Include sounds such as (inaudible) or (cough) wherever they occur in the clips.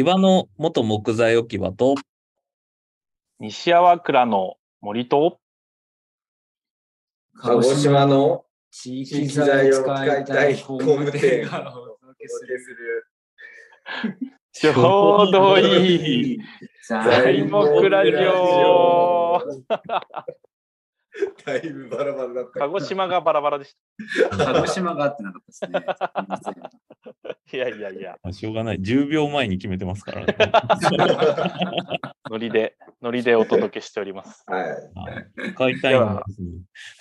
木場の元木材置き場と、西粟倉の森と、鹿児島の地地域材を使いたい工務店がおお届け届けすするちょうどいい。る材木ラジオ。(laughs) (laughs) だいぶバラバラだった。鹿児島がバラバラでし鹿児島があってなかったですね。いやいやいや、まあしょうがない。10秒前に決めてますからね。(laughs) ノリで、ノリでお届けしております。(laughs) はい。買いたいんで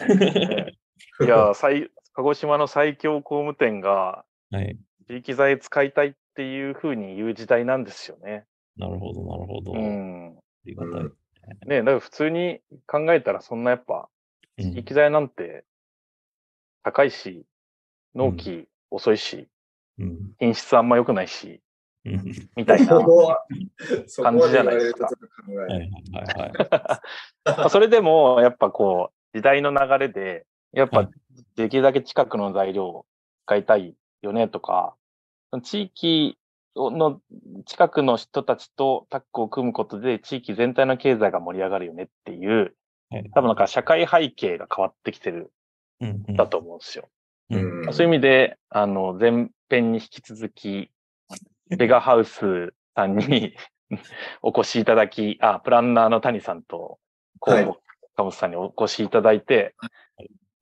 すね。いや、最鹿児島の最強工務店がはい。地域材使いたいっていうふうに言う時代なんですよね。なるほど、なるほど。うあん。りがたい。ねだから普通に考えたらそんなやっぱうん。地域材なんて高いし、納期遅いし、うん。品質あんま良くないし、うん。みたいな感じじゃないですか。それでも、やっぱこう、時代の流れで、やっぱはい。できるだけ近くの材料を使いたいよねとか、地域の近くの人たちとタッグを組むことで地域全体の経済が盛り上がるよねっていう、はい。多分なんか社会背景が変わってきてるうんだと思うんですよ。うん。うん。そういう意味で、あの、前編に引き続き、ベガハウスさんに (laughs) お越しいただき、あ、プランナーの谷さんと、はい。河本さんにお越しいただいて、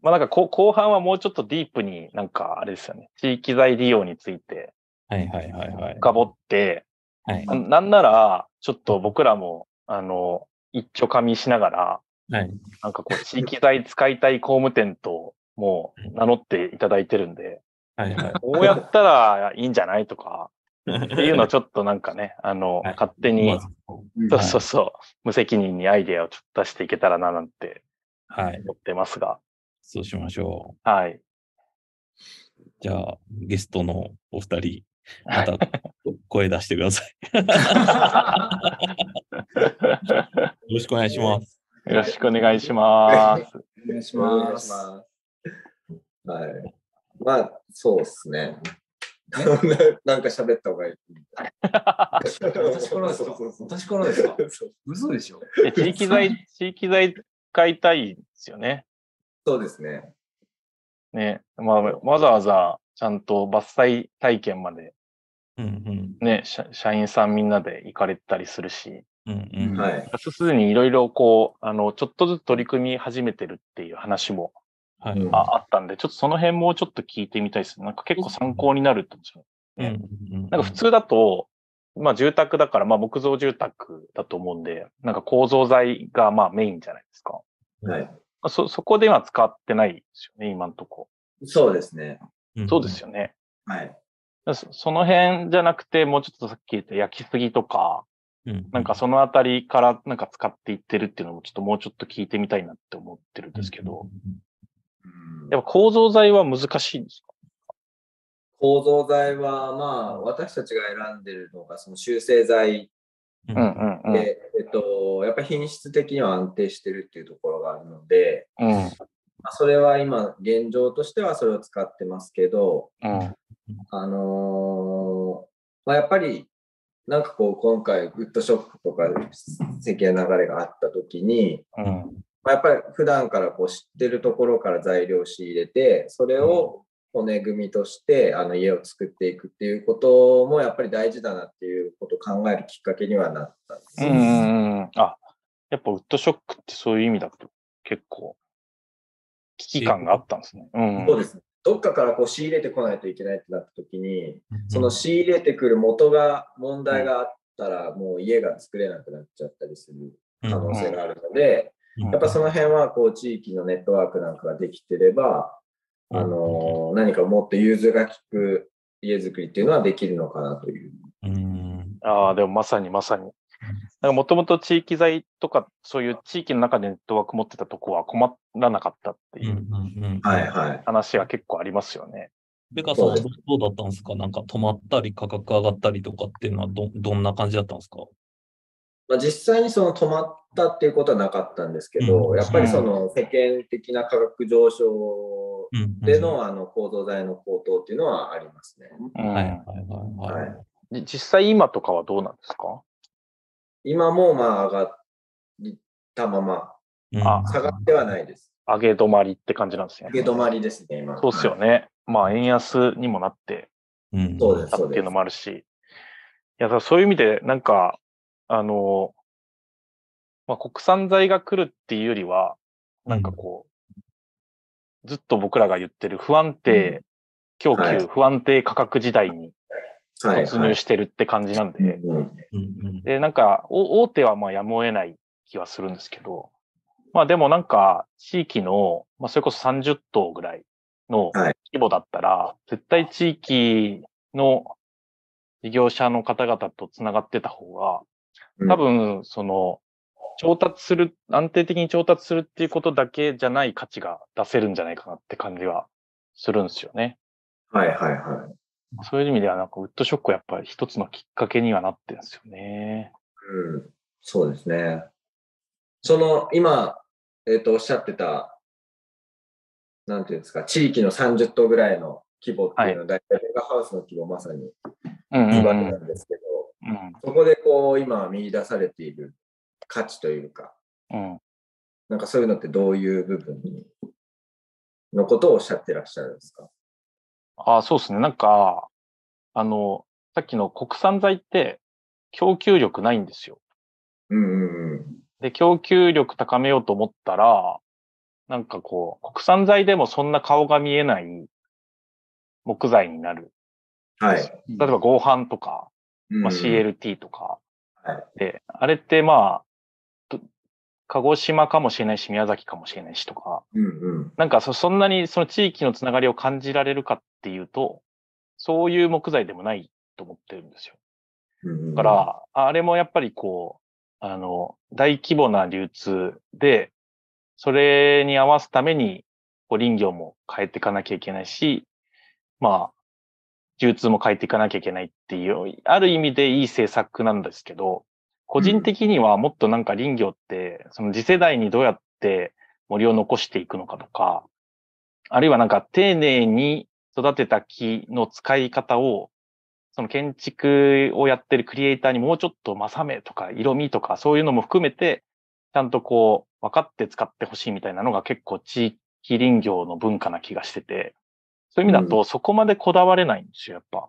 まあなんかこう後半はもうちょっとディープになんかあれですよね、地域材利用についてはいはいはいはい。深掘って、はい。ななんなら、ちょっと僕らも、あの、一丁噛みしながら、はい。なんかこう、地域材使いたい工務店と、もう名乗っていただいてるんで、はいはい。こうやったらいいんじゃないとか、っていうのをちょっとなんかね、あの、はい勝手にそうそうそう、無責任にアイデアをちょっと出していけたらななんてはい。思ってますが、そうしましょはい。う。じゃあ、ゲストのお二人、また声出してください。(laughs) よろしくお願いします。よろしくお願いします。お願いします。はい。まあ、そうですね。なんか喋った方がいい。私からですか？私からですか嘘でしょ？で地域材、地域材使いたいですよね。そうですね。ね。まあ、わざわざちゃんと伐採体験までうんね、社社員さんみんなで行かれたりするし、うん。うんうん。はい。すでにいろいろこう、あの、ちょっとずつ取り組み始めてるっていう話もはい。うんああったんで、ちょっとその辺もうちょっと聞いてみたいですね。なんか結構参考になると思うんですよ。うんうん。なんか普通だと、まあ住宅だから、まあ木造住宅だと思うんで、なんか構造材がまあメインじゃないですか。はい。まあそ、そこでは使ってないですよね、今のとこ。そうですね。うんそうですよね。はい。そその辺じゃなくて、もうちょっとさっき言った焼きすぎとか、うん。なんかそのあたりからなんか使っていってるっていうのもちょっともうちょっと聞いてみたいなって思ってるんですけど、うんやっぱ構造材は難しいんですか？構造材は、まあ、私たちが選んでるのが、その修正材ううんうんうん。で、えっと、やっぱり品質的には安定してるっていうところがあるので、うん。まあ、それは今、現状としてはそれを使ってますけど、うん。あのーまあ、やっぱり、なんかこう、今回、グッドショックとか世間の流れがあった時に、うん。まあ、やっぱり普段からこう知ってるところから材料を仕入れて、それを骨組みとしてあの家を作っていくっていうこともやっぱり大事だなっていうことを考えるきっかけにはなったんですうん。あ、やっぱウッドショックってそういう意味だと結構危機感があったんですね。うん。そうですね。どっかからこう仕入れてこないといけないってなった時に、んその仕入れてくる元が問題があったら、もう家が作れなくなっちゃったりする可能性があるので、やっぱその辺はこう地域のネットワークなんかができてれば、あの何かもっと融通が利く家づくりっていうのはできるのかなという。うん。ああ、でもまさにまさに。もともと地域材とか、そういう地域の中でネットワーク持ってたとこは困らなかったってうんいう。話が結構ありますよね。ベカさんはどどうだったんですか？なんか止まったり価格上がったりとかっていうのはどどんな感じだったんですか？まあ、実際にその止まったっていうことはなかったんですけど、うんやっぱりその世間的な価格上昇うんでのあの構造材の高騰っていうのはありますね。うん。はいはいはいはい。はいじ実際今とかはどうなんですか？今もまあ上がったまま、うんあ下がってはないです。上げ止まりって感じなんですね。上げ止まりですね、今。そうっすよね。まあ、円安にもなってうんそうですたっていうのもあるし。いや、そういう意味で、なんか、あの、まあ、国産材が来るっていうよりは、なんかこう、ずっと僕らが言ってる不安定、供給、はい不安定価格時代にはい、突入してるって感じなんで、で、なんか、お大手はまあやむを得ない気はするんですけど、まあでもなんか、地域の、まあそれこそ30棟ぐらいのはい。規模だったら、絶対地域の事業者の方々と繋がってた方が、うん。多分、その、調達する、安定的に調達するっていうことだけじゃない価値が出せるんじゃないかなって感じはするんですよね。はいはいはい。そういう意味ではなんかウッドショックはやっぱり一つのきっかけにはなってるんですよね。うん、そうですね。その、今、えっ、と、おっしゃってた、なんていうんですか、地域の30棟ぐらいの規模っていうのは、大体メガハウスの規模まさに言わうんれなんですけど、うん。そこでこう、今見出されている価値というか、うん。なんかそういうのってどういう部分にのことをおっしゃってらっしゃるんですか？ああ、そうですね。なんか、あの、さっきの国産材って供給力ないんですよ。うんうんうん。で、供給力高めようと思ったら、なんかこう、国産材でもそんな顔が見えない木材になる。はい。例えば合板とか、まあ、うん CLT とか。はいで、あれってまあ、と鹿児島かもしれないし、宮崎かもしれないしとか、うんうん。なんかそそんなにその地域のつながりを感じられるかっていうと、そういう木材でもないと思ってるんですよ。だから、あれもやっぱりこう、あの、大規模な流通で、それに合わすために、こう林業も変えていかなきゃいけないし、まあ、流通も変えていかなきゃいけないっていう、ある意味でいい政策なんですけど、個人的にはもっとなんか林業って、その次世代にどうやって森を残していくのかとか、あるいはなんか丁寧に育てた木の使い方をその建築をやってるクリエイターにもうちょっと正目とか色味とかそういうのも含めて、ちゃんとこう分かって使ってほしいみたいなのが結構地域林業の文化な気がしてて、そういう意味だとそこまでこだわれないんですよ、やっぱ。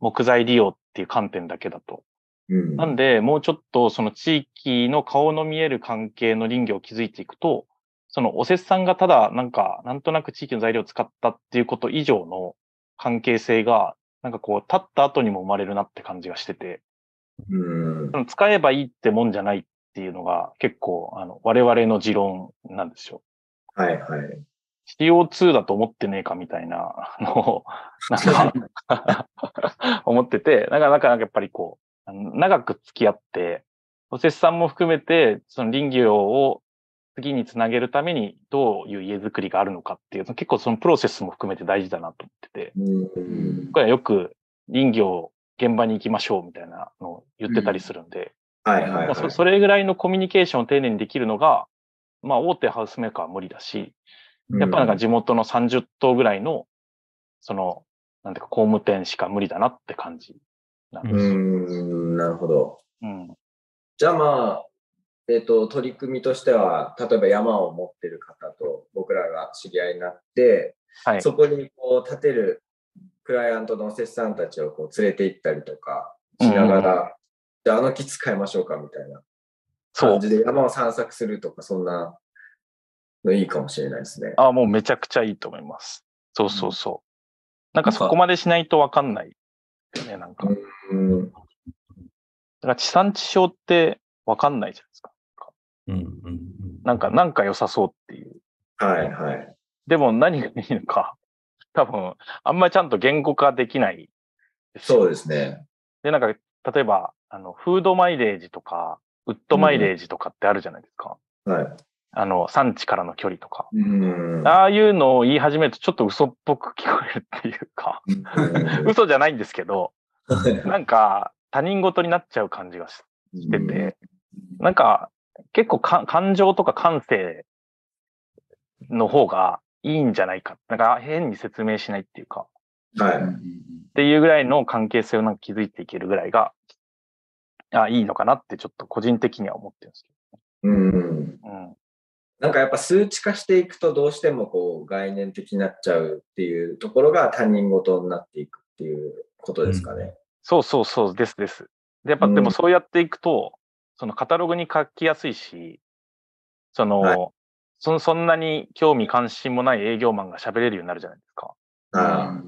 木材利用っていう観点だけだと。うんなんで、もうちょっとその地域の顔の見える関係の林業を築いていくと、そのおせっさんがただなんか、なんとなく地域の材料を使ったっていうこと以上の関係性が、なんかこう、立った後にも生まれるなって感じがしてて、うんその使えばいいってもんじゃないっていうのが結構、あの、我々の持論なんですよ。はいはい。CO2 だと思ってねえかみたいなのを、(laughs) なんか、思ってて、なかなかやっぱりこう、長く付き合って、おせっさんも含めて、その林業を次につなげるためにどういう家づくりがあるのかっていう、結構そのプロセスも含めて大事だなと思ってて、うん。僕はよく林業現場に行きましょうみたいなのを言ってたりするんで、それぐらいのコミュニケーションを丁寧にできるのが、まあ大手ハウスメーカーは無理だし、やっぱなんか地元の30棟ぐらいの、その、なんていうか工務店しか無理だなって感じなんですよ。うん、なるほど。うん。じゃあまあ、えっ、と、取り組みとしては、例えば山を持ってる方と僕らが知り合いになって、はい。そこにこう建てるクライアントのおせっさんたちをこう連れて行ったりとかしながら、じゃああの木使いましょうかみたいな感。じで山を散策するとか、そんなのいいかもしれないですね。あもうめちゃくちゃいいと思います。そうそうそう。なんかそこまでしないとわかんないよね、なんか。だうん、から地産地消ってわかんないじゃないですか。うんうんうんなんか、なんか良さそうっていう。はいはい。でも何がいいのか、(laughs) 多分、あんまりちゃんと言語化できないですよそうですね。で、なんか、例えば、あの、フードマイレージとか、ウッドマイレージとかってあるじゃないですか。はい。あの、産地からの距離とか。うん。ああいうのを言い始めるとちょっと嘘っぽく聞こえるっていうか、(laughs) 嘘じゃないんですけど、なんか他人事になっちゃう感じがしてて、なんか結構か感情とか感性の方がいいんじゃないか。なんか変に説明しないっていうか、はい。っていうぐらいの関係性をなんか築いていけるぐらいが、あいいのかなってちょっと個人的には思ってるんですけうん。ど。うん。なんかやっぱ数値化していくとどうしてもこう概念的になっちゃうっていうところが他人事になっていくっていうことですかね。そうそうそうですです。で、やっぱうんでもそうやっていくと、そのカタログに書きやすいし、その、はいそんそんなに興味関心もない営業マンが喋れるようになるじゃないですか。あ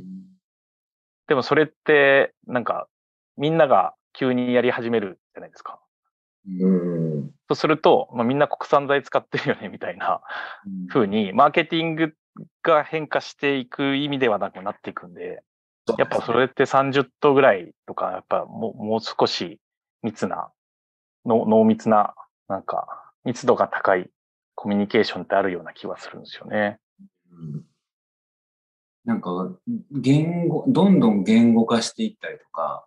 でもそれって、なんか、みんなが急にやり始めるじゃないですか。うん。そうすると、まあ、みんな国産材使ってるよね、みたいな風に、マーケティングが変化していく意味ではなくなっていくんで、やっぱそれって30頭ぐらいとか、やっぱもうもう少し密な、の濃密な、なんか、密度が高いコミュニケーションってあるような気はするんですよね。うんなんか、言語、どんどん言語化していったりとか、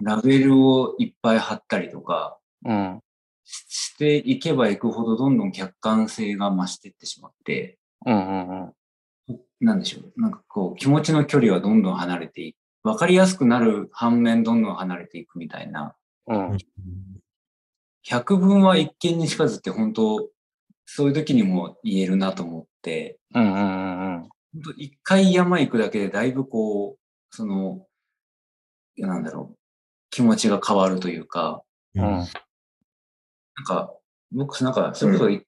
ラベルをいっぱい貼ったりとかうん。ししていけばいくほどどんどん客観性が増していってしまって、うんうんうん。なんでしょう。なんかこう、気持ちの距離はどんどん離れていく。わかりやすくなる反面どんどん離れていくみたいな。うん。百分は一見にしかずって本当、そういう時にも言えるなと思って、うんうんうんうん。本当一回山行くだけでだいぶこう、その、なんだろう、気持ちが変わるというか、うん。なんか、僕、なんか、それこそい、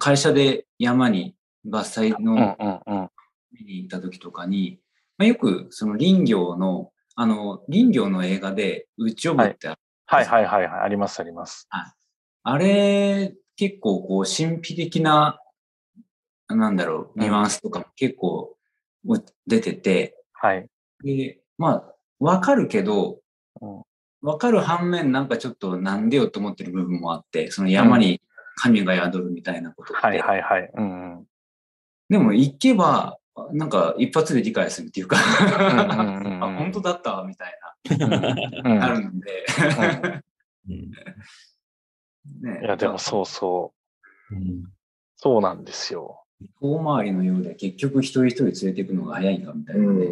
会社で山に伐採うんの。見に行った時とかに、まあ、よくその林業の、あの、林業の映画で、宇宙部ってある、はいはいはいはい。ありますあります。あれ、結構こう、神秘的な、なんだろう、ニュアンスとかも結構出てて、はい。で、まあ、わかるけどうん、わかる反面なんかちょっとなんでよと思ってる部分もあって、その山に神が宿るみたいなことって。はいはいはい。うんうん。でも行けば、なんか一発で理解するっていうか、んうんうんあ、本当だった？わみたいうん。な、あるんで、うん。(laughs) ね。いや、でもそうそう。うん。そうなんですよ。遠回りのようで結局一人一人連れていくのが早いんかみたいなね、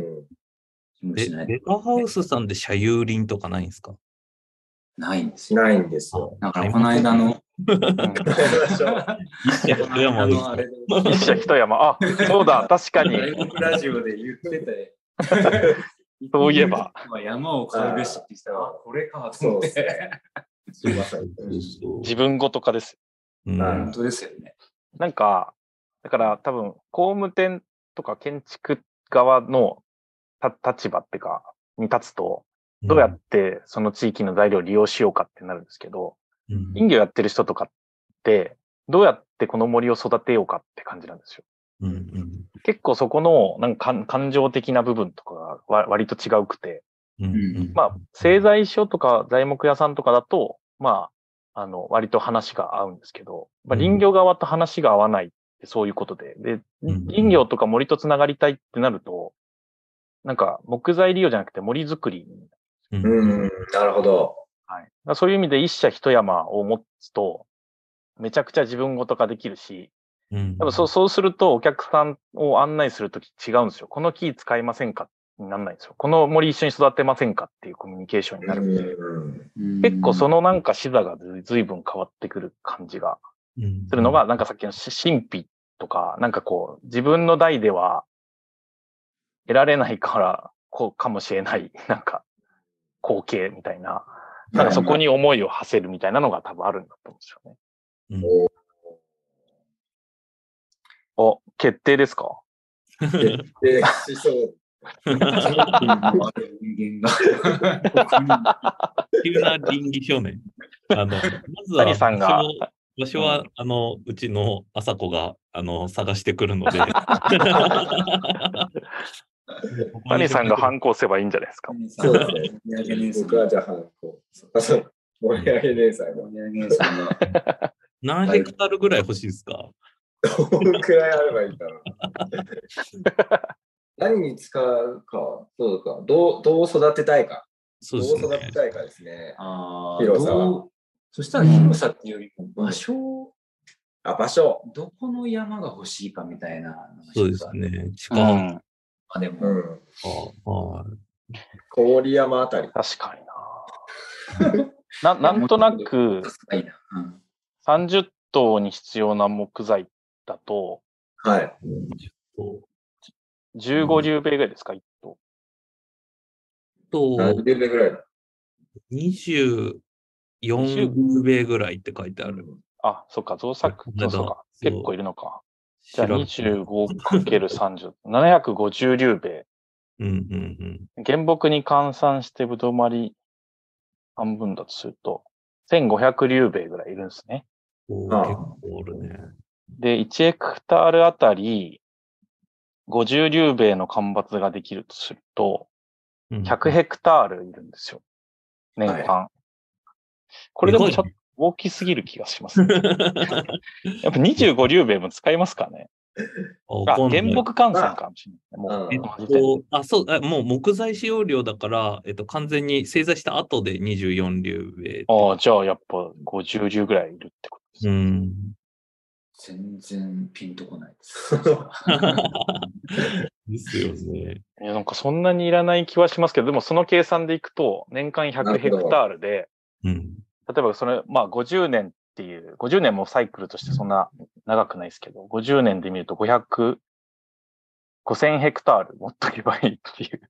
気もでしない。ベカハウスさんで社有林とかないんですか？ないんですよ。ないんですよ。だからこの間の、一社一山一社一山。あ、そうだ、(laughs) 確かに。外国ラジオで言ってて、そういえば。山を買うべしって言ったら、あこれか自分ごと化です。本当ですよね。なんか、だから多分、工務店とか建築側のた立場ってか、に立つと、どうやってその地域の材料を利用しようかってなるんですけど、うん。林業やってる人とかって、どうやってこの森を育てようかって感じなんですよ。うんうん。結構そこのなんか感感情的な部分とかがわ割と違うくて、うんうん。まあ、製材所とか材木屋さんとかだと、まあ、あの、割と話が合うんですけど、まあ、うん。林業側と話が合わないってそういうことで、で、ん林業とか森とつながりたいってなると、なんか木材利用じゃなくて森作り。うんうん、なるほど。はい。そういう意味で一社一山を持つと、めちゃくちゃ自分ごと化できるし、うん多分そう、そうするとお客さんを案内するとき違うんですよ。この木使いませんか？にならないんですよ。この森一緒に育てませんかっていうコミュニケーションになるんで、うん結構その、のなんか視座がずずいぶん変わってくる感じがうんするのが、なんかさっきのし神秘とか、なんかこう、自分の代では得られないから、こうかもしれない、なんか、光景みたいな、なんかそこに思いを馳せるみたいなのが多分あるんだと思うんですよね。うんお、決定ですか？決定しそう。(laughs) 急な倫理少年。あの、まずは、谷さんが場所場所は、あの、うちの朝子が、あの、探してくるので。(laughs) (laughs) 谷さんが反抗せばいいんじゃないですか。そうですね。僕はじゃあ、こう、あそう盛り上げ姉さんが。盛り上げ姉さんが、(laughs) 何ヘクタールぐらい欲しいですかどのくらいあればいいかな。何に使うか、そうか、どうどう育てたいか、どうそうですね育て。たいかですね。あ広さはどうそしたら広さっていうよりも場所、あ、場所。どこの山が欲しいかみたいなそうですね。近場うん。あでも、うん。はい。郡山あたり。確かにな。(laughs) ななんとなくさすがいいな。うん30棟に必要な木材だとはい。と、15リューベイぐらいですか、一棟。と何リューベぐらいだ？24ルーベぐらいって書いてある。あ、そっか、造作、そうか。結構いるのか。じゃあ調べて 25×30、750リューベうんう。原木に換算してぶどう割り半分だとすると、1500リューベイぐらいいるんですね。うん。おああー結構おるね。で、1ヘクタールあたり50リューベイの干ばつができるとすると、うん100ヘクタールいるんですよ。年間。これでもちょっと大きすぎる気がします、(laughs) やっぱ25リューベイも使いますかねあ、原木換算かもしれない。もう、うんえっと、あ、そう、あもう木材使用量だから、えっと、完全に製材した後で24流米。ああ、じゃあやっぱ50流ぐらいいるってことですね。うん。全然ピンとこないです。(laughs) ですよね。いや、なんかそんなにいらない気はしますけど、でもその計算でいくと、年間100ヘクタールで、うん。例えばそれ、まあ50年っていう、50年もサイクルとしてそんな長くないですけど、50年で見ると500、5000ヘクタール持っとけばいいっていう。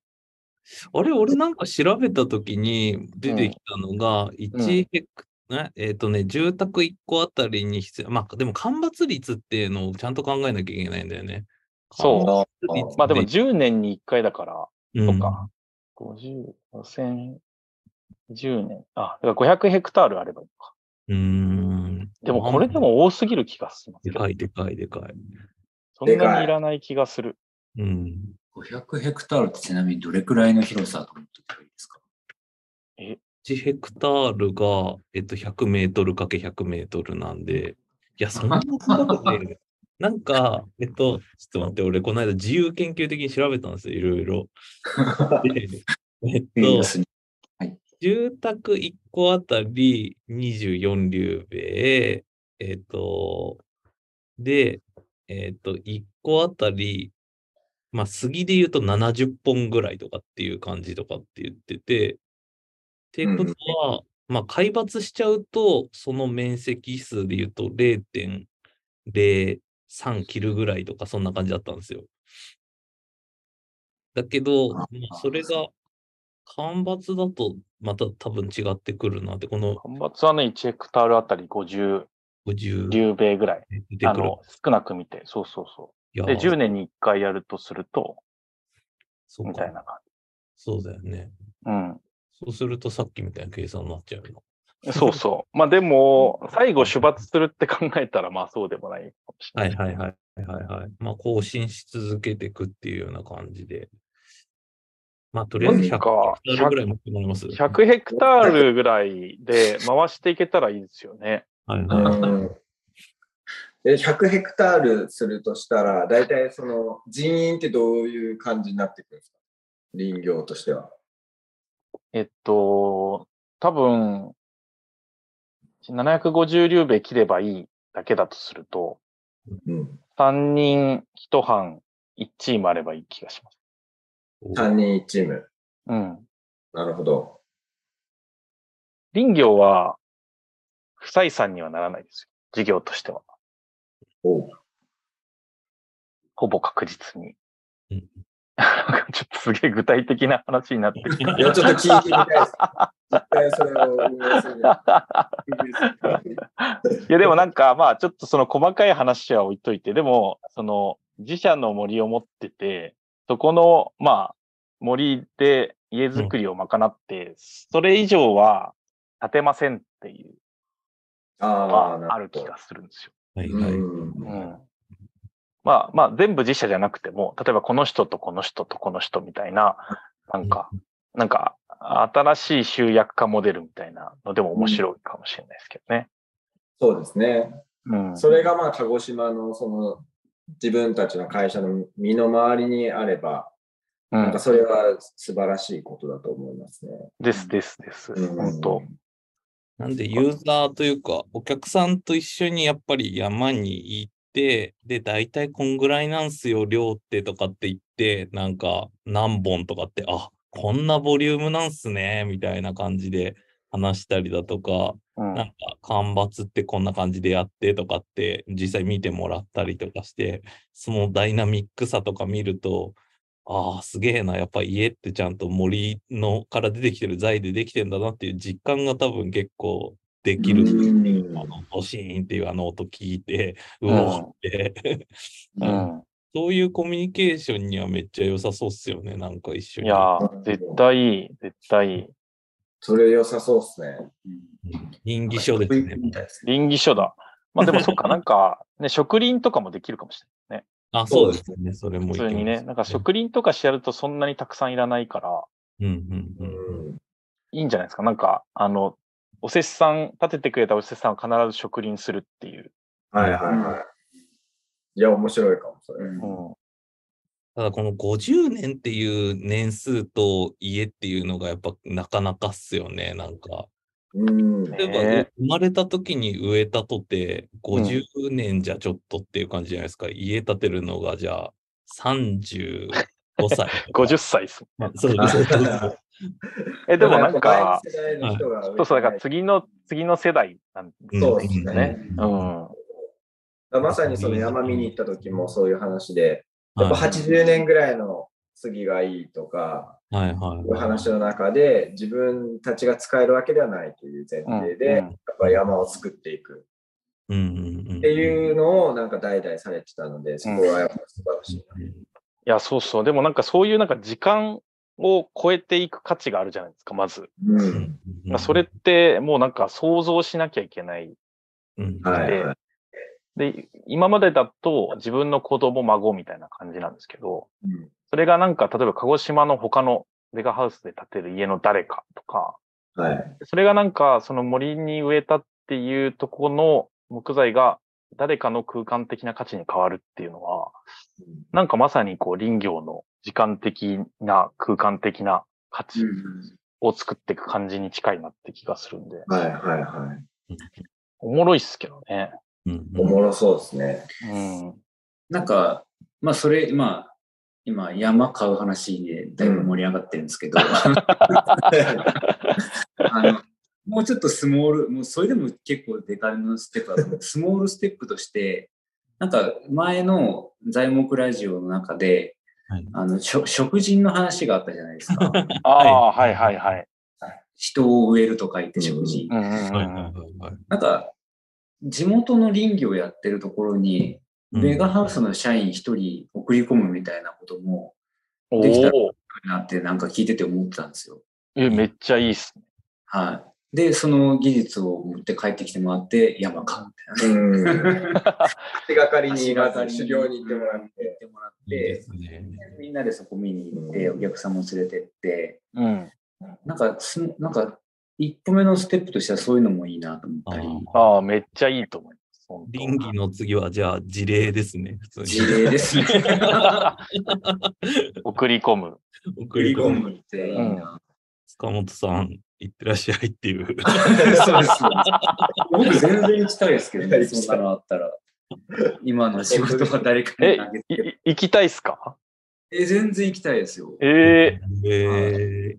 あれ、俺なんか調べたときに出てきたのが、1ヘク、ねえっとね、住宅1個あたりに必要、まあ、でも干ばつ率っていうのをちゃんと考えなきゃいけないんだよね。そうまあでも10年に1回だから、うんか。50、5000、10年。あ、だから500ヘクタールあればいいのか。うーん。でもこれでも多すぎる気がしますけどでかいでかいでかい。そんなにいらない気がする。うん。500ヘクタールってちなみにどれくらいの広さだと思っておけばいいですか？1ヘクタールが、えっと、100メートルかけ100メートルなんで、いや、そんなことね、(laughs) なんか、えっと、ちょっと待って、俺、この間自由研究的に調べたんですよ、いろいろ。(laughs) でえっと、いいですね住宅1個あたり24流米、えっと、で、えっと、1個あたり、まあ、杉で言うと70本ぐらいとかっていう感じとかって言ってて、っていうことは、まあ、海抜しちゃうと、その面積数で言うと0.03切るぐらいとか、そんな感じだったんですよ。だけど、まあ、それが、干ばつだとまた多分違ってくるなって、この干ばつはね、1ヘクタールあたり50 50流米ぐらい。あの、少なく見て。そうそうそう。で、10年に1回やるとすると、そうかみたいな感そうだよね。じ。うん。そうするとさっきみたいな計算になっちゃうの。そうそう。(laughs) まあでも、最後、主罰するって考えたら、まあそうでもないかもしれない。はいはいはいはいはい。まあ更新し続けていくっていうような感じで。まあとりあえず100なんかヘクタールぐらい持ってもらいます。100ヘクタールぐらいで回していけたらいいですよね。はいはいはい。うんで100ヘクタールするとしたら、大体その人員ってどういう感じになってくるんですか？林業としては。えっと、多分、750流米切ればいいだけだとすると、うん、3人1班1チームあればいい気がします。3人1チーム。うん。なるほど。林業は不採算にはならないですよ。事業としては。おうほぼ確実に。うんなんかちょっとすげえ具体的な話になってきた。いや、ちょっと聞いてみたいです。実際それすいや、でもなんか、まあ、ちょっとその細かい話は置いといて、でも、その、自社の森を持ってて、そこの、まあ、森で家づくりを賄って、それ以上は建てませんっていうのああ、はある気がするんですよ。うはいはい。ん。うん。まあ、まあ、全部自社じゃなくても、例えばこの人とこの人とこの人みたいな、なんか、なんか、新しい集約化モデルみたいなのでも面白いかもしれないですけどね。そうですね。うん。それがまあ、鹿児島のその自分たちの会社の身の回りにあれば、うんなんか、それは素晴らしいことだと思いますね。ですですです。うん本当。なんで、ユーザーというか、お客さんと一緒にやっぱり山に行って、で、大体こんぐらいなんすよ、量ってとかって言って、なんか何本とかって、あ、こんなボリュームなんすね、みたいな感じで話したりだとか、うんなんか、干ばつってこんな感じでやってとかって、実際見てもらったりとかして、そのダイナミックさとか見ると、ああ、すげえな、やっぱ家ってちゃんと森のから出てきてる材でできてんだなっていう実感が多分結構できる。うんあの、ボシーンっていうあの音聞いて、ううんおーって、(laughs) うん。そういうコミュニケーションにはめっちゃ良さそうっすよね、なんか一緒に。いやー、絶対いい、絶対いい。それ良さそうっすね。人気書ですね。倫理書だ。まあでもそっか、(laughs) なんか、ね、植林とかもできるかもしれないね。あ、そうですね。それもいけ普通にね。なんか植林とかしやるとそんなにたくさんいらないから、うんうんううん。ん。いいんじゃないですか。なんか、あの、おせっさん、立ててくれたおせっさんは必ず植林するっていう。はいはいはい。いや、面白いかも、それ。うんうん。ただこの50年っていう年数と家っていうのがやっぱなかなかっすよね、なんか。うん。例えば、ね生まれた時に植えたとて、ん50年じゃちょっとっていう感じじゃないですか。家建てるのがじゃあ35歳。(laughs) 50歳 (laughs) です。そうそうそうそう。(laughs) え、でもなんか、そうそう、だから次の、次の世代なんですそうね。ですね。うん。まさにその山見に行った時もそういう話で、やっぱはい80年ぐらいの杉がいいとか、はいはいいう話の中で自分たちが使えるわけではないという前提で、うんやっぱ山を作っていくうんうんうん。っていうのをなんか代々されてたので、そこはやっぱ素晴らしいな。いや、そうそう。でもなんかそういうなんか時間を超えていく価値があるじゃないですか、まず。う。うんんうんそれってもうなんか想像しなきゃいけない。うんはいはい。で、今までだと自分の子供、孫みたいな感じなんですけど、うんそれがなんか例えば鹿児島の他のベガハウスで建てる家の誰かとか、はい。それがなんかその森に植えたっていうところの木材が誰かの空間的な価値に変わるっていうのは、なんかまさにこう林業の時間的な空間的な価値を作っていく感じに近いなって気がするんで、はいはいはい。おもろいっすけどね。うんおもろそうですね。うん。なんか、まあそれ、まあ、今山買う話でだいぶ盛り上がってるんですけど、あのもうちょっとスモール、もうそれでも結構デカめのステップだと思うスモールステップとして、なんか前の材木ラジオの中で、はいあのしょ食人の話があったじゃないですか。(laughs) ああ、はいはいはい。人を植えると書いて食人。うんうんうんはいはいはいはいなんか、地元の林業やってるところに、うんベガハウスの社員一人送り込むみたいなこともおできたらおなってなんか聞いてて思ってたんですよ。え、めっちゃいいっすね。はい。で、その技術を持って帰ってきてもらって山買うみたいな。うん。(laughs) 手がかりにまず修行に行ってもらっ行てっ。てもらって、すね。みんなでそこ見に行って、うんお客さんも連れてって、うん。なんかす、なんか、一歩目のステップとしてはそういうのもいいなと思ったり、あああ、めっちゃいいと思います。倫理の次はじゃあ事例ですね。事例ですね。(laughs) 送り込む。送り込む。むっていいな。塚本さん、いってらっしゃいっていう。そうです。僕全然行きたいですけどね、そんなのあったら。今の仕事は誰かえにあげ、いて。い行きたいっすか？え、全然行きたいですよ。えええ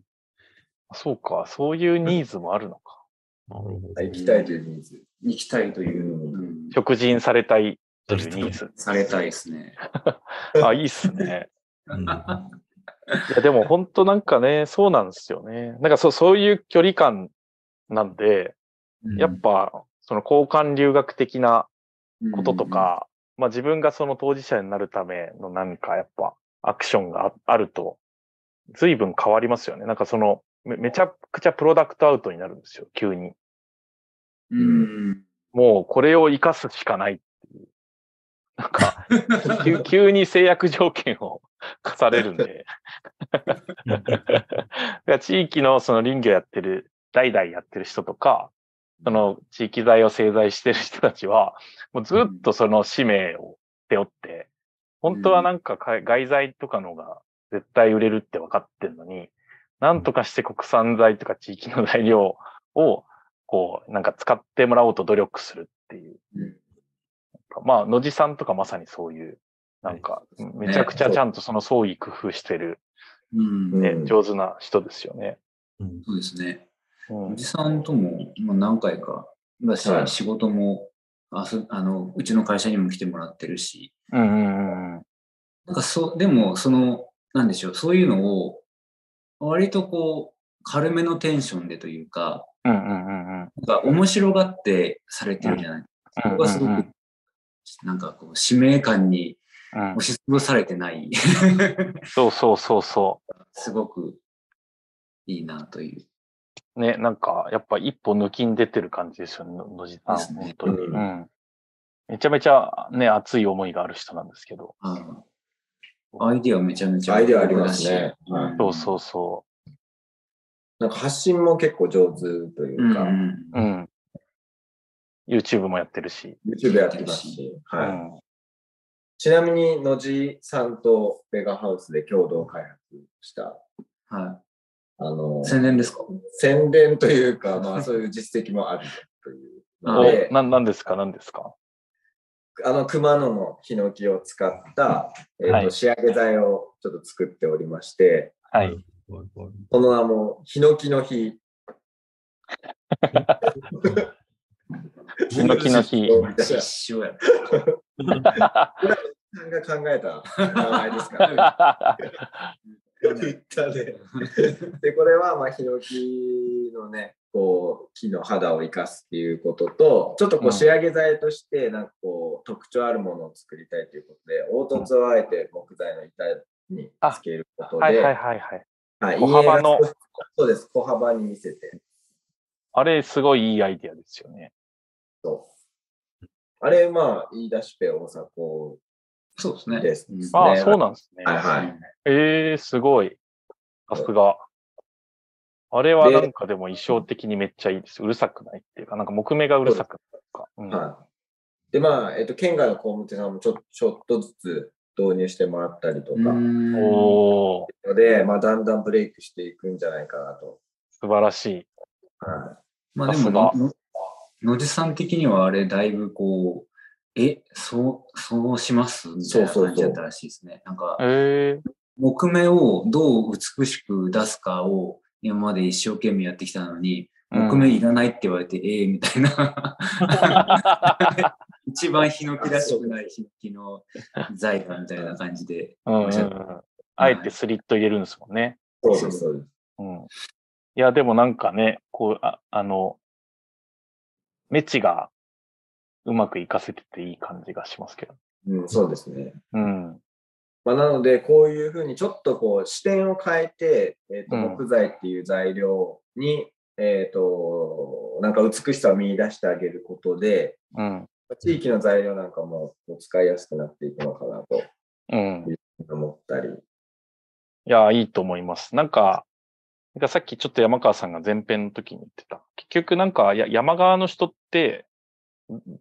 そうか。そういうニーズもあるのか。ー、なるほど。行きたいというニーズ。行きたいという、うんうん食人されたいというニーズ。されたいですね。(laughs) あ、いいっすね。うん (laughs) いや、でも本当なんかね、そうなんですよね。なんかそう、そういう距離感なんで、やっぱ、その交換留学的なこととか、まあ自分がその当事者になるための何かやっぱアクションがああると、随分変わりますよね。なんかそのめ、めちゃくちゃプロダクトアウトになるんですよ、急に。うん、うん。もうこれを活かすしかないっていう。なんか、(laughs) 急急に制約条件を課されるんで。(laughs) 地域のその林業やってる、代々やってる人とか、その地域材を製材してる人たちは、もうずっとその使命を背負って、本当はなんかか外材とかのが絶対売れるって分かってるのに、なんとかして国産材とか地域の材料を、こう、なんか使ってもらおうと努力するっていう。うんまあ、野地さんとかまさにそういう、なんか、めちゃくちゃちゃんとその創意工夫してるうん。ね、うん上手な人ですよね。うんそうですね。うんおじさんとも、まあ、何回かだし、はい仕事もあそあの、うちの会社にも来てもらってるし、うんうんうんなんかそう、でも、その、なんでしょう、そういうのを、割とこう、軽めのテンションでというか、うんうんうんうんなんか面白がってされてるじゃない。そこがすごく、なんかこう、使命感にうん押しつぶされてない、そうそうそうそすごくいいなという。う。ね、なんか、やっぱ一歩抜きに出てる感じですよね、の野地さん。本当に、ううんん。めちゃめちゃね、熱い思いがある人なんですけど。あのアイディアめちゃめちゃアイディアありますねそうそうそなんか発信も結構上手というか、うん。YouTube もやってるし。YouTube やってますし、はい。うん。ちなみに、野地さんとベガハウスで共同開発した、はあのい。、宣伝ですか？宣伝というか、まあそういう実績もあるというのおで、、な、なんですか、なんですか？あの熊野のヒノキを使った、えーとはい仕上げ剤をちょっと作っておりまして、はい。その名もヒノキの日。(laughs) ヒノキの日みたいな一緒や。(laughs) さんが考えた名前ですから、ツイッターで。で、これは、まあ、ヒノキのね、こう、木の肌を生かすっていうことと、ちょっとこう仕上げ剤として、なんかこう、特徴あるものを作りたいということで、凹凸をあえて木材の板につけることで、はいはいはいはい。はい小幅のそうです、小幅に見せて。あれ、すごいいいアイディアですよね。そうあれ、まあ、言い出しペ大迫そうですね。ですうんああ、ねそうなんですね。はいはい。ええー、すごい。さすが。あれはなんかでも衣装的にめっちゃいいです。うるさくないっていうか、なんか木目がうるさくないか。うんはい。で、まあ、えっと、県外の工務店さんもちょちょっとずつ導入してもらったりとか、うんおー、ので、まあ、だんだんブレイクしていくんじゃないかなと。素晴らしい。はまあでもの、野地さん的にはあれ、だいぶこう、え、そう、そうします？みたいなそうそうそう感じだったらしいですね。なんか、ええ木目をどう美しく出すかを今まで一生懸命やってきたのに、うん木目いらないって言われて、ええみたいな。(laughs) 一番ヒノキらしくないヒノキの財産みたいな感じで。うんうんうん。あえてスリット入れるんですもんね。い。そうそうです。うん。いや、でもなんかね、こう、ああの、メチがうまく活かせてていい感じがしますけど。うん、そうですね。うん。まあ、なので、こういうふうにちょっとこう視点を変えて、えっとうん木材っていう材料に、えっとなんか美しさを見出してあげることで、うん。地域の材料なんかも使いやすくなっていくのかなとうん。思ったり。いや、いいと思います。なんか、なんかさっきちょっと山川さんが前編の時に言ってた。結局なんかや山側の人って、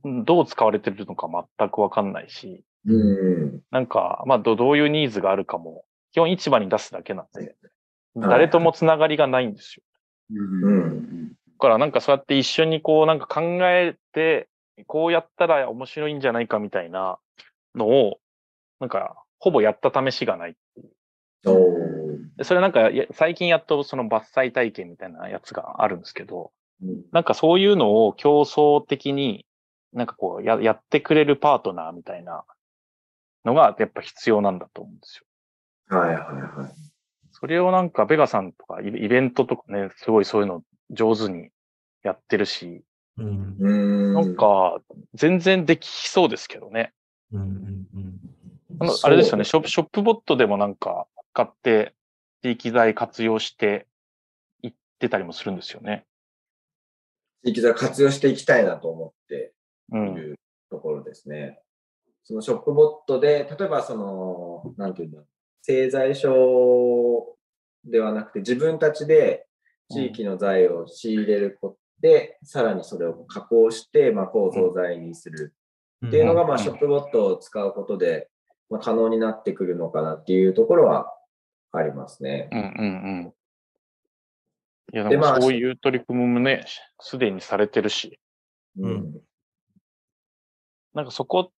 んどう使われてるのか全くわかんないし、うん。なんか、まあど、どういうニーズがあるかも、基本市場に出すだけなんで、はい誰ともつながりがないんですよ。うんだからなんかそうやって一緒にこうなんか考えて、こうやったら面白いんじゃないかみたいなのを、なんか、ほぼやった試しがないっていう。それなんか、や最近やっとその伐採体験みたいなやつがあるんですけど、うんなんかそういうのを競争的に、なんかこうや、やってくれるパートナーみたいなのがやっぱ必要なんだと思うんですよ。はいはいはい。それをなんかベガさんとかイベントとかね、すごいそういうの上手にやってるし、うんうん。なんか全然できそうですけどね。うんうんあれですよね、ショップ、ショップボットでもなんか買って、地域材活用して行ってたりもするんですよね。地域材活用していきたいなと思ってうん。いるところですね。そのショップボットで、例えばその、なんていうんだろう、製材所ではなくて自分たちで地域の材を仕入れることで、さらにそれを加工して、まあ、構造材にするうん。っていうのが、まあ、うんショップボットを使うことで、まあ、可能になってくるのかなっていうところはありますね。うんうんうん。いや、ででもまあそういう取り組みもね、すでにされてるし、うん。なんかそこが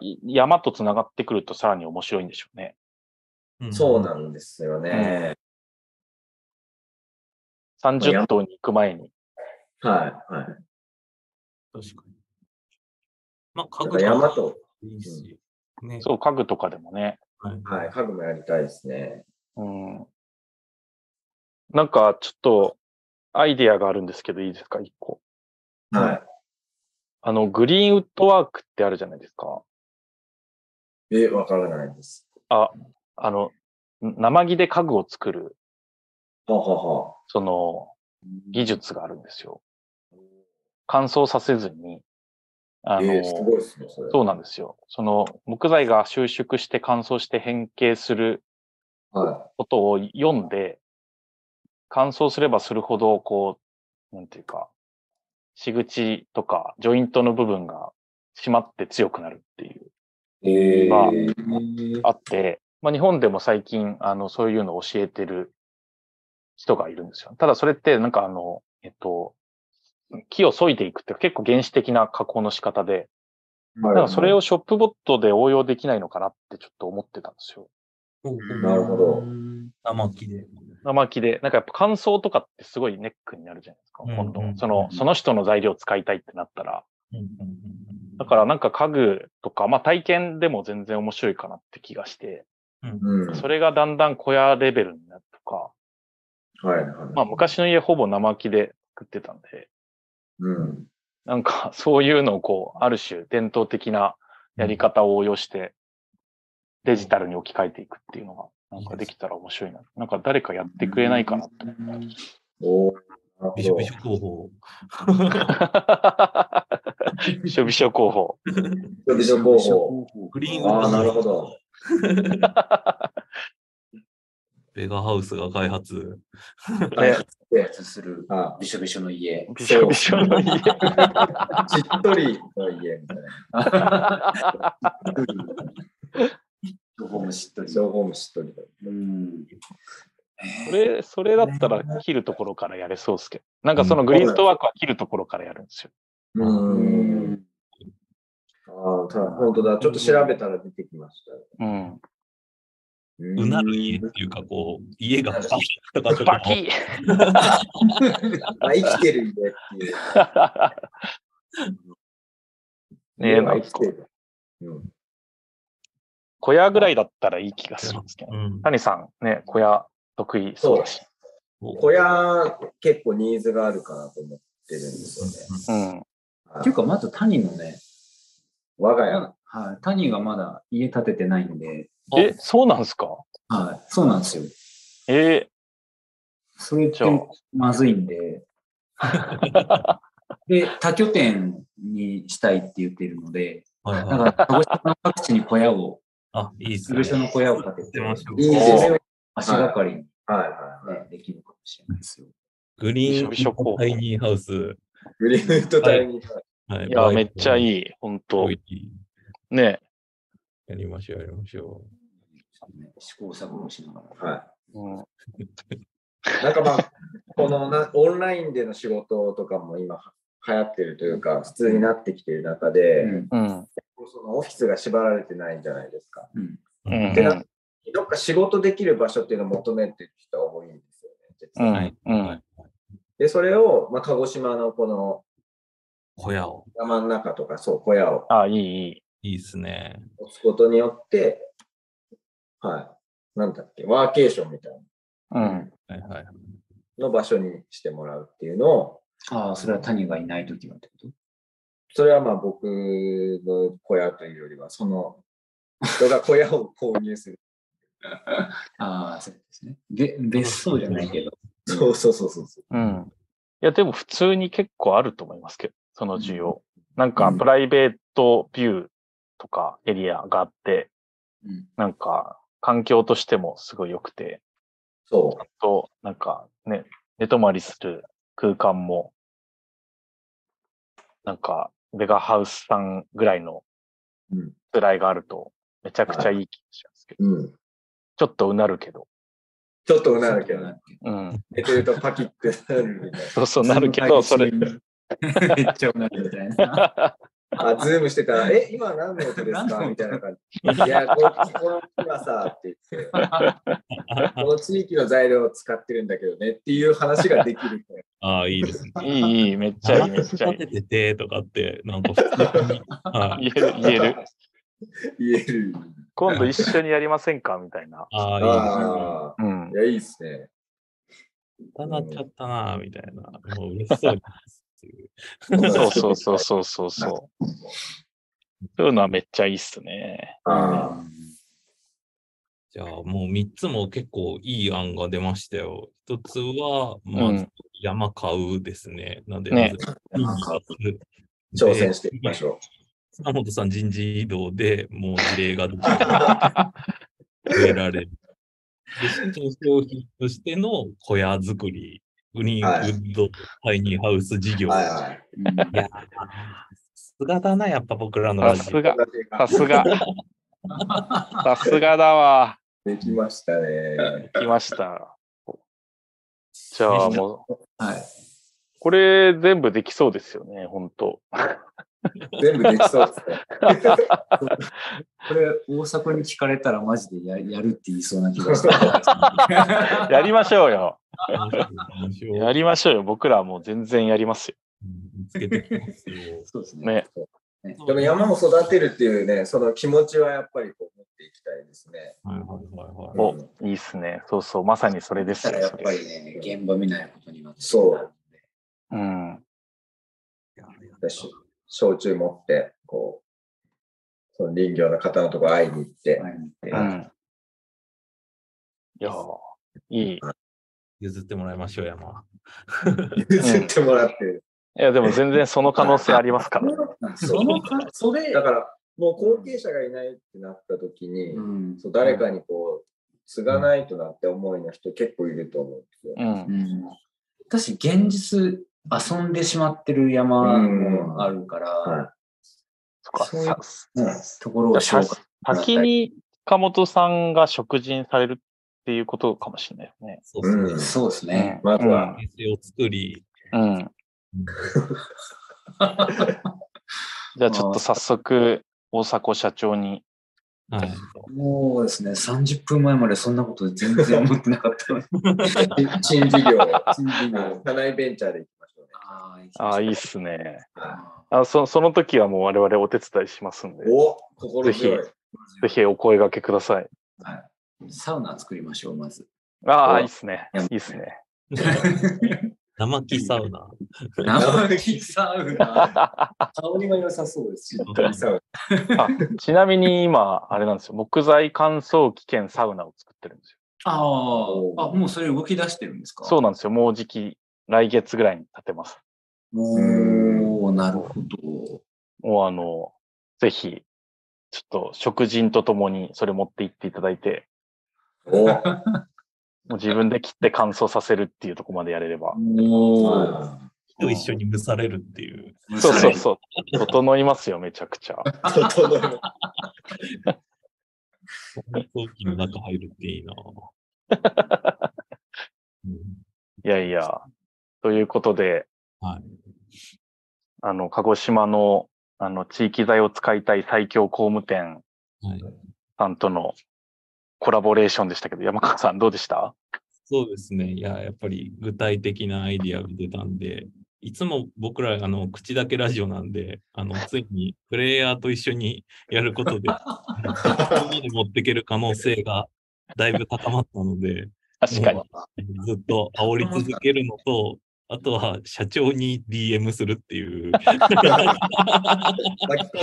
い山と繋がってくるとさらに面白いんでしょうね。そうなんですよね。30頭に行く前に。はい、はい。確かに。まあ、家だ具から山と、いいし。ね。そう、家具とかでもね。はい。はい、家具もやりたいですね。うん。なんか、ちょっと、アイディアがあるんですけど、いいですか、一個。はあの、グリーンウッドワークってあるじゃないですか。い。え、わからないです。あ、あの、生木で家具を作る、ははは。その、技術があるんですよ。乾燥させずに、あの、えー、すごいですね、それ。そうなんですよ。その、木材が収縮して乾燥して変形するはことを読んで、乾燥すればするほど、こう、なんていうか、仕口とか、ジョイントの部分が締まって強くなるっていう、い。えまあって、まあ日本でも最近、あの、そういうのを教えてる人がいるんですよ。ただそれって、なんかあの、えっと、木を削いでいくって結構原始的な加工の仕方で、だからそれをショップボットで応用できないのかなってちょっと思ってたんですよ。なるほど。生木で。生木で、なんかやっぱ乾燥とかってすごいネックになるじゃないですか、うん今度うん。その、その人の材料を使いたいってなったら。だからなんか家具とか、まあ体験でも全然面白いかなって気がして。それがだんだん小屋レベルになるとか、はい、はい。まあ昔の家ほぼ生木で作ってたんで、うん。なんかそういうのをこう、ある種伝統的なやり方を応用して、デジタルに置き換えていくっていうのが、なんかできたら面白いな。なんか誰かやってくれないかなって思っおーなるほどびしょびしょ候補。た。びしょびしょ候補。ビジョン候補。グリーンウッああ、なるドほど。ベガハウスが開発。ね、発するあびしょびしょの家。びしょびしょの家。(laughs) しっとりの家みたいな。(laughs) (laughs) 情報もしっとり。情報もしっとりだ。うん。それ、それだったら切るところからやれそうですけど。なんかそのグリーントワークは切るところからやるんですよ。うーん。ああ、ただ、本当だ。ちょっと調べたら出てきました。うん。ううなる家っていうか、こう、家がバキッとかちょっと (laughs) 生きてる家っていう。(laughs) ねえ、家なんかが生きてる。うん。小屋ぐらいだったらいい気がするんですけど。うん。谷さんね、小屋得意そうだし。小屋、結構ニーズがあるかなと思ってるんですよね。うん。っていうか、まず谷のね、我が家。はい、谷がまだ家建ててないんで、え、そうなんですか？はい、そうなんですよ。えそれってまずいんで、(laughs) で、多拠点にしたいって言っているので、はいだはい。から鹿児島の各地に小屋を、あ、いいっすね。事務所の小屋を建てて出、ましょういいですね。足がかりに、はいはいはい。ね、できるかもしれないですよ。グリーンびしょびしょ候補タイニーハウス。グリーンウッドタイニーハウスはいいや、めっちゃいい。い。本当いいね。やりましょう、やりましょね試行錯誤しながら。はうん。い。なんかまあ、このなオンラインでの仕事とかも今流行ってるというか、普通になってきてる中で、うんうん。そのオフィスが縛られてないんじゃないですか。うんう。うん。でなどっか仕事できる場所っていうのを求めてる人は多いんですよね。実はうんはい。うんはいで、それを、まあ、鹿児島のこの小屋を。山の中とか、そう、小屋をあ、いい、いい。いいっすね。持つことによって、はい。なんだっけ、ワーケーションみたいうん。はいはい。なの場所にしてもらうっていうのを、ああ、それは谷がいないときはってこと？それはまあ僕の小屋というよりは、その人が小屋を購入する。(laughs) ああ、そうですね。べ別荘じゃないけど。そうそうそうそうそう。うん。いや、でも普通に結構あると思いますけど、その需要。なんか、うんプライベートビューとかエリアがあって、うんなんか、環境としてもすごい良くて、そあと、なんかね、寝泊まりする空間も、なんか、ベガハウスさんぐらいのう。うん。ぐらいがあると、めちゃくちゃいい気がしますけど、うん。ちょっとうなるけど、ちょっとうなるけど、うん。寝てるとパキってなるみたいな。(laughs) そうそうなるけど、それ、(laughs) めっちゃうなるみたいな。(laughs) あ、ズームしてたら、え、今何の音ですか？みたいな感じ。いや、この木はさ、って言って、この地域の材料を使ってるんだけどねっていう話ができる。(laughs) ああ、いいですね。いい、いい、めっちゃいい、めっちゃいい。立てててとかって、なんか普通に。(laughs) はい。言える、言える。言える。今度一緒にやりませんか？みたいな。ああ、いいですね。うんい。や、いいっすね。たなっちゃったな、みたいな。もう嬉しそうにっていう。そうそうそうそうそうそう。そういうのはめっちゃいいっすね。あじゃあもう3つも結構いい案が出ましたよ。一つは、まずうん山買うですね。なんで、ね挑戦していきましょ塚本さん人事異動でもう事例が増え (laughs) られる。で、新商品としての小屋作り、グリーンウッドタイニーハウス事業。う。はいはい。いや、さすがだな、やっぱ僕らの。さすが、さすが。さすがだわ。できましたね。来ました。じゃあもう、はい。これ全部できそうですよね、本当全部できそう。これ、大迫に聞かれたらマジでややるって言いそうな気がして。やりましょうよ。やりましょうよ。僕らはもう全然やりますよ。そうですね。ね。でも山を育てるっていうね、その気持ちはやっぱりこう持っていきたいですね。はいはいはいはい。お、いいっすね。そうそう、まさにそれですよ。やっぱりね、現場見ないことになってそう。うん。私、焼酎持って、こう、その林業の方のところ会いに行って、はいうん。いやーいい。譲ってもらいましょう、山。譲ってもらって。いや、でも全然その可能性ありますから。(laughs) そのか、それ、だから、もう後継者がいないってなった時に、うんそう誰かにこう、継がないとなって思いの人結構いると思うんですよ。うん。うん私、現実、遊んでしまってる山もあるから、はそっかそういうところを先に岡本さんが食人されるっていうことかもしれないですね。そうそうう。んそうですね。まずは、店を作り、うん。うん。じゃあちょっと早速、大迫社長に。はい。もうですね、30分前までそんなこと全然思ってなかったのに。(laughs) 新事業、新事業 (laughs) 社内ベンチャーでいき。あーああ、いいっす。すね。はあそその時はもう我々お手伝いしますんで、お心強い。ぜひお声掛けください。サウナ作りましょう、まず。ああ、おいいっすね。いいっすね。(laughs) 生木サウナ。生木サウナ。香りは良さそうですし。ちなみに今、あれなんですよ。木材乾燥機兼サウナを作ってるんですよ。ああ、あ、もうそれ動き出してるんですか？そうなんですよ。もうじき、来月ぐらいに建てます。おおなるほど。もうあの、ぜひ、ちょっと食人とともにそれ持って行っていただいて、おもう自分で切って乾燥させるっていうところまでやれれば。おお。と一緒に蒸されるっていう。そうそうそう。整いますよ、めちゃくちゃ。整え飛行機の中入るっていいな (laughs) うんいやいや。ということで、はい。あの、鹿児島の、あの、地域材を使いたい最強工務店はい。さんとのコラボレーションでしたけど、山川さんどうでした？そうですね。いや、やっぱり具体的なアイディアが出たんで、いつも僕ら、あの、口だけラジオなんで、あの、(laughs) ついにプレイヤーと一緒にやることで、次に持っていける可能性がだいぶ高まったので、確かに。ずっと煽り続けるのと、あとは社長に DM するっていう、(laughs) 巻き込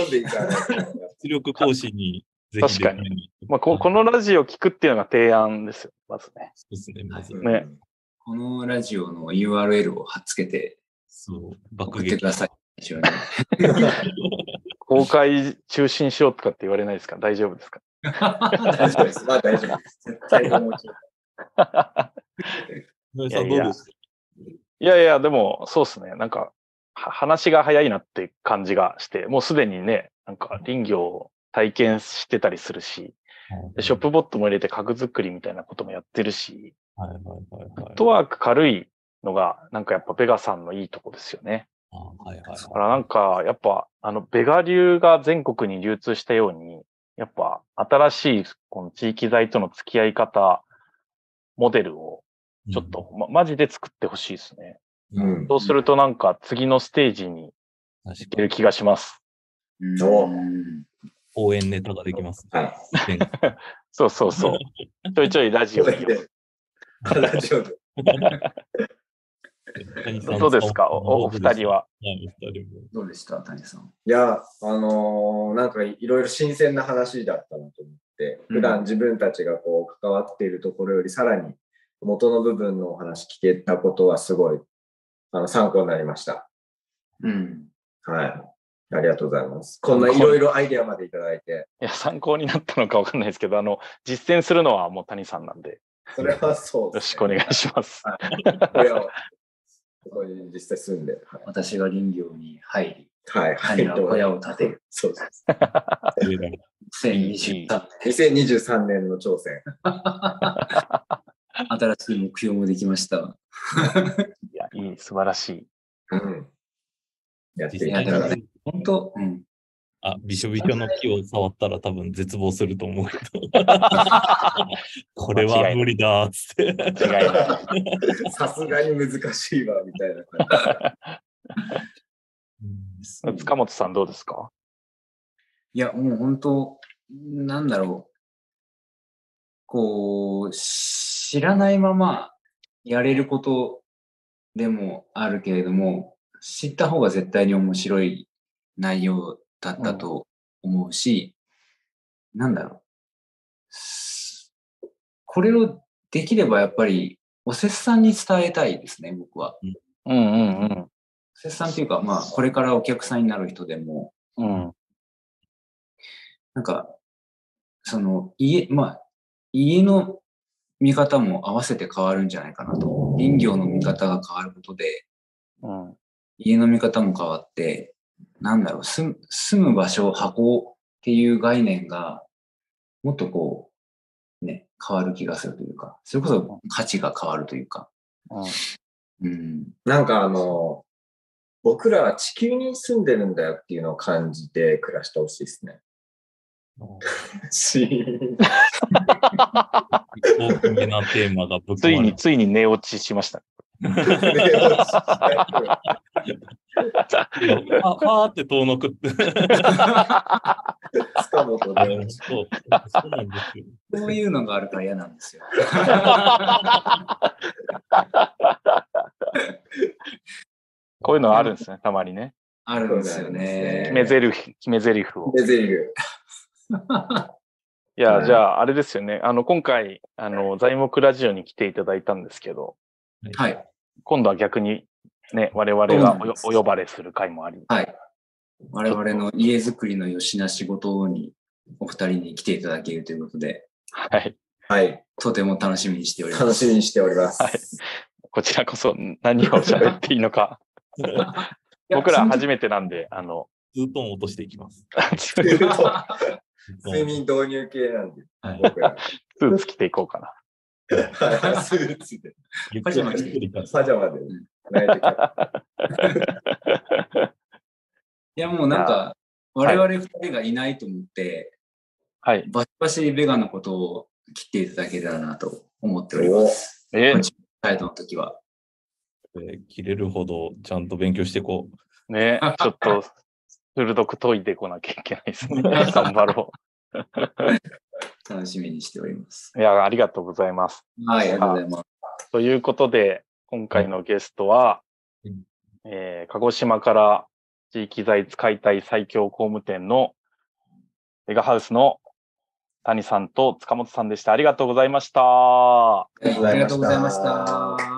んでいかないと。出力講師にぜひ確かに (laughs) に。まあ、ここのラジオ聞くっていうのが提案ですよ、まずね。そうですね、まず。ねこのラジオの URL を貼っつけてそう、爆撃送ってく。ださい。(laughs) 公開中心しろとかって言われないですか？大丈夫ですか？大丈夫です。まあ大丈夫です。絶対にもちろん井上さんいやいやどうですか？いやいや、でも、そうですね。なんか、は話が早いなって感じがして、もうすでにね、なんか林業を体験してたりするし、でショップボットも入れて家具作りみたいなこともやってるし、はいはいはいはい。フットワーク軽いのが、なんかやっぱベガさんのいいとこですよね。あはいはいはい。だからなんか、やっぱあの、ベガ流が全国に流通したように、やっぱ新しいこの地域材との付き合い方、モデルをちょっと、ま、マジで作ってほしいですね。うん。そうするとなんか次のステージに確かにいける気がします。うんお応援ネタができます。はい。(laughs) そうそうそう。ちょいちょいラジオに。ラジオで。どうですか？おおお二人は。はい、お二人も。どうでした？谷さん。いや、あのーなんかいろいろ新鮮な話だったなと思って、うん普段自分たちがこう関わっているところよりさらに元の部分のお話聞けたことはすごいあの参考になりました。うん。はい。ありがとうございます。こんないろいろアイデアまでいただいて、いや、参考になったのかわかんないですけど、あの、実践するのはもう谷さんなんで、よそれはそうろしくお願いします。これをここに実際住んで、はい。私が林業に入り、はい。谷が小屋を建てる。そうです。(laughs) 2023年、2023年の挑戦。新しい目標もできました。いや、いい、素晴らしい。うん。やってい実際きたら。に、本当、うん。あ、びしょびしょの木を触ったら多分絶望すると思うけど。(laughs) これは無理だーっつって。さすがに難しいわ、みたいな塚本さんどうですか？いや、もう本当、なんだろう。こう、知らないままやれることでもあるけれども、知った方が絶対に面白い内容だったと思うし、なんだろう。すこれをできればやっぱり、おせっさんに伝えたいですね、僕は。うんうんうん。おせっさんっていうか、まあ、これからお客さんになる人でも、うん。なんか、その、家、まあ、家の見方も合わせて変わるんじゃないかなと。林業の見方が変わることで、うん。家の見方も変わって、なんだろう、住む住む場所、箱っていう概念が、もっとこう、ね、変わる気がするというか、それこそ価値が変わるというか。うんうん。じ。なんかあの、僕らは地球に住んでるんだよっていうのを感じて暮らしてほしいですね。(laughs) (laughs) 大きめなテーマがぶっついに、ついに寝落ちしました。ファ (laughs) ーって遠のくって。塚本あでそうそうなんですよ。そういうのがあるから嫌なんですよ。(laughs) こういうのあるんですね、たまにね。あるんですよね。決め台詞、決め台詞を。デゼリグ。いや、はいじゃあ、あれですよね。あの、今回、あの、材木ラジオに来ていただいたんですけど、はい。今度は逆に、ね、我々がおよお呼ばれする回もあり。はい。我々の家づくりのよしな仕事にお二人に来ていただけるということで、はい。はい。とても楽しみにしております。楽しみにしております。はいこちらこそ何を喋っていいのか。(laughs) 僕ら初めてなんで、あの、ツートーン落としていきます。(laughs) 睡眠導入系なんで。(laughs) スーツ着ていこうかな。は (laughs) いスーツで。パジャマで。ナイトキャップいや、もうなんか、我々二人がいないと思って、はい。バシバシベガのことを切っていただけたらなと思っております。えこっちサイドの時は。で切れるほどちゃんと勉強していこね、ちょっと、鋭く研いでこなきゃいけないですね。(laughs) 頑張ろ (laughs) 楽しみにしております。う。いや、ありがとうございます。はい、ありがとうございます。ということで、今回のゲストは、うんえー鹿児島から地域財使いたい最強工務店のメガハウスの谷さんと塚本さんでした。ありがとうございました。ありがとうございました。